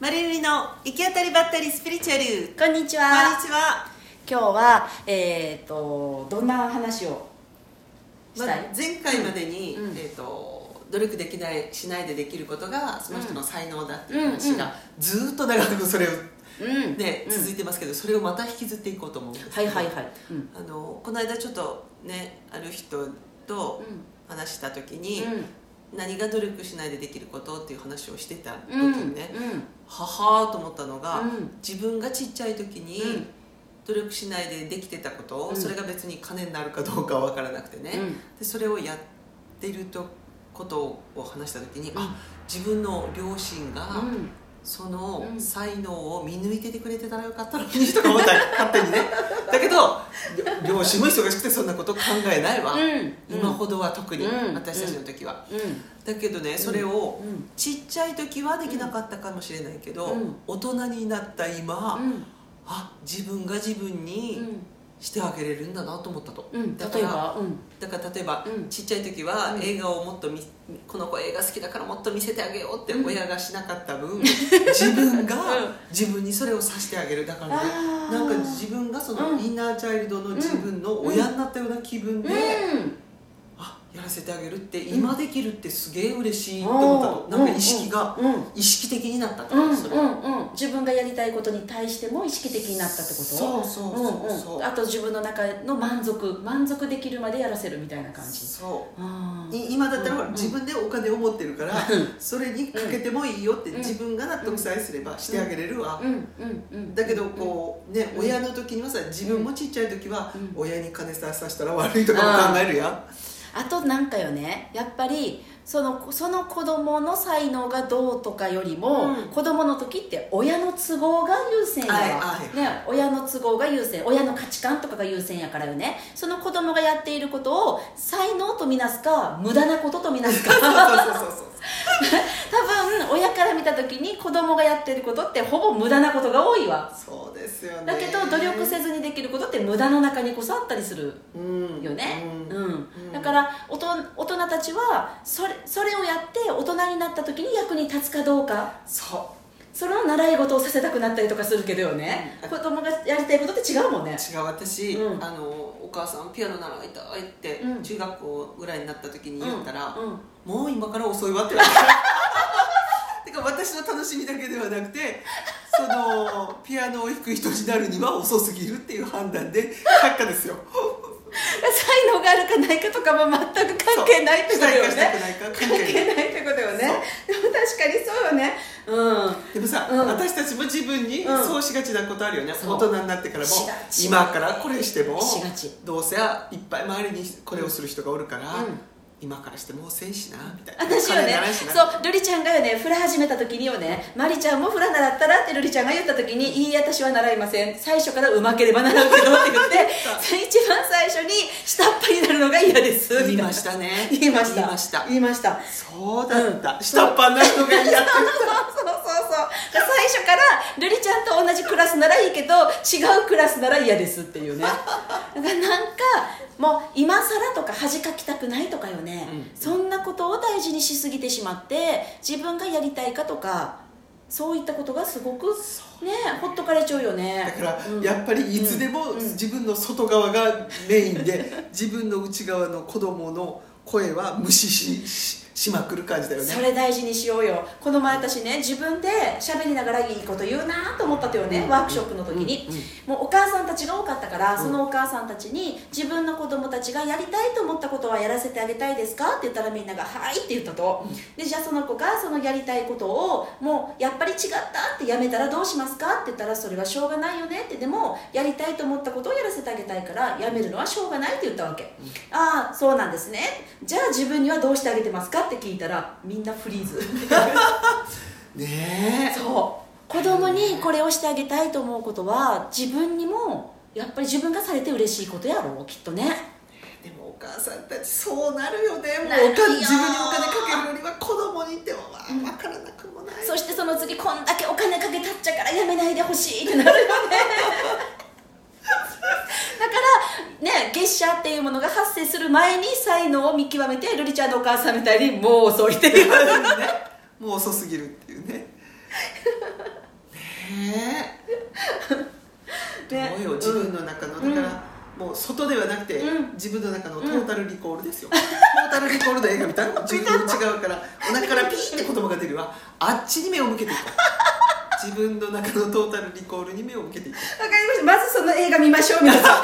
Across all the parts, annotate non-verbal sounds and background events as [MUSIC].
マリルリの行き当たりばったりスピリチュアル。こんにちこんはにちは、今日はえっ、とどんな話をしまたい、前回までに、うん。えー、と努力できないしないでできることがその人の才能だっていううんうん話がずーっと長くそれを、うん。ねうん。続いてますけどそれをまた引きずっていこうと思うんですはいはいはい、うん。あのこの間ちょっとねある人と話した時に、何が努力しないでできることっていう話をしてた時うん。にね、うんははーと思ったのが、うん。自分がちっちゃい時に、うん。努力しないでできてたこと、うん。それが別に金になるかどうかは分からなくてね、うん。でそれをやっているとことを話した時に、うん。あ自分の両親が、うん。そのうん。才能を見抜いててくれてたらよかったのにとか思った。勝手にね。だけど両両親も忙しくてそんなこと考えないわ、うん。今ほどは特に、うん。私たちの時は、うん。だけどねそれを、うん。ちっちゃい時はできなかったかもしれないけど、うん。大人になった今、うん。あ自分が自分にしてあげれるんだなと思ったと、うん。だから例えば？うん。だから例えば、うん。ちっちゃい時はうん。映画をもっとみこの子映画好きだからもっと見せてあげようってうん。親がしなかった分、[LAUGHS] 自分がうん。自分にそれをさせてあげる。だからねなんか自分がそのうん。インナーチャイルドの自分の親になったような気分で、やらせてあげるって今できるってすげえ嬉しいって思ったの、なんか意識が、うんうん意識的になったってうんそれ、うん。うん自分がやりたいことに対しても意識的になったってこと？そうそうそうそう、んうん、あと自分の中の満足満足できるまでやらせるみたいな感じ。そう。今だったら自分でお金を持ってるから、うん。それにかけてもいいよってうん。自分が納得さえすればしてあげれるわ、うん。うん。うん。だけどこうね、うん。親の時にはさ自分もちっちゃい時は、うん。親に金ささしたら悪いとかも考えるやんあとなんかよねやっぱりそのその子供の才能がどうとかよりも、うん。子供の時って親の都合が優先やわ、はいはい。ね、親の都合が優先。親の価値観とかが優先やからよね。その子供がやっていることを才能とみなすか無駄なこととみなすか。多分見た時に子供がやってることってほぼ無駄なことが多いわ。そうですよね。だけど努力せずにできることって無駄の中にこそあったりするうんよね、ううんん。うん。だから大人大人たちはそれそれをやって大人になった時に役に立つかどうか。そう。それを習い事をさせたくなったりとかするけどよね、うん。子供がやりたいことって違うもんね。違う私、うん。あのお母さんピアノ習いたいって、うん。中学校ぐらいになった時に言ったら、もう今から遅いわって言われた私の楽しみだけではなくてそのピアノを弾く人になるには遅すぎるっていう判断で却下ですよ。才能があるかないかとかも全く関係ないってことよね。関関係ないってことよね。でも確かにそうよね。うん。でもさ、うん。私たちも自分にうん。そうしがちなことあるよね、大人になってからも。今からこれしてもどうせいっぱい周りにこれをする人がおるから、うん今からしてもうせんしなみたいな。私よねそうルリちゃんがよねフラ始めた時によねマリちゃんもフラ習ったらってルリちゃんが言った時にいい私は習いません。最初からうまければ習うけどって言って [LAUGHS] 一番最初に下っ端になるのが嫌です。言いましたね。言いました。言いました。言いました。そうだった、うん下っ端な人が嫌って [LAUGHS] そうそうそう最初からルリちゃんと同じクラスならいいけど違うクラスなら嫌ですっていうね。だからなんかもう今更とか恥かきたくないとかよね、うん。そんなことを大事にしすぎてしまって自分がやりたいかとかそういったことがすごくね。ほっとかれちゃうよね。だから、うん。やっぱりいつでも自分の外側がメインで、自分の内側の子供の声は無視しししまくる感じだよね。それ大事にしようよ。この前私ね自分で喋りながらいいこと言うなと思ったとよね、うん。ワークショップの時に、うん。うん。もうお母さんたちが多かったから、うん。そのお母さんたちに自分の子供たちがやりたいと思ったことはやらせてあげたいですかって言ったらみんなが「はい」って言ったと、でじゃあその子がそのやりたいことをもうやっぱり違ったってやめたらどうしますかって言ったらそれはしょうがないよねって。でもやりたいと思ったことをやらせてあげたいからやめるのはしょうがないって言ったわけ、ああそうなんですね。じゃあ自分にはどうしてあげてますかって聞いたらみんなフリーズ。ねえ。そう。子供にこれをしてあげたいと思うことは自分にもやっぱり自分がされて嬉しいことやろうきっとね。でもお母さんたちそうなるよね。もうお金自分にお金かけるよりは子供にってもまあ分からなくもない、そしてその次こんだけお金かけたっちゃからやめないでほしいってなるよね。だからね月謝っていうものが発生する前に才能を見極めてルリちゃんのお母さんみたいにもう遅いっていうね。もう遅すぎるっていうね。ね。えね。どうよ自分の中の、うんだから、もう外ではなくて、うん。自分の中のトータルリコールですよ、トータルリコールの映画見た自分と違うからお腹からピーって言葉が出るわ。あっちに目を向けていこう。自分の中のトータルリコールに目を向けていこう。わかりました。まずその映画見ましょう皆さん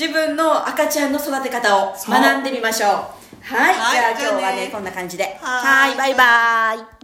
自分の赤ちゃんの育て方を学んでみましょう。はい。はい。じゃあ今日はねね。こんな感じで。はーい。はい。バイバイ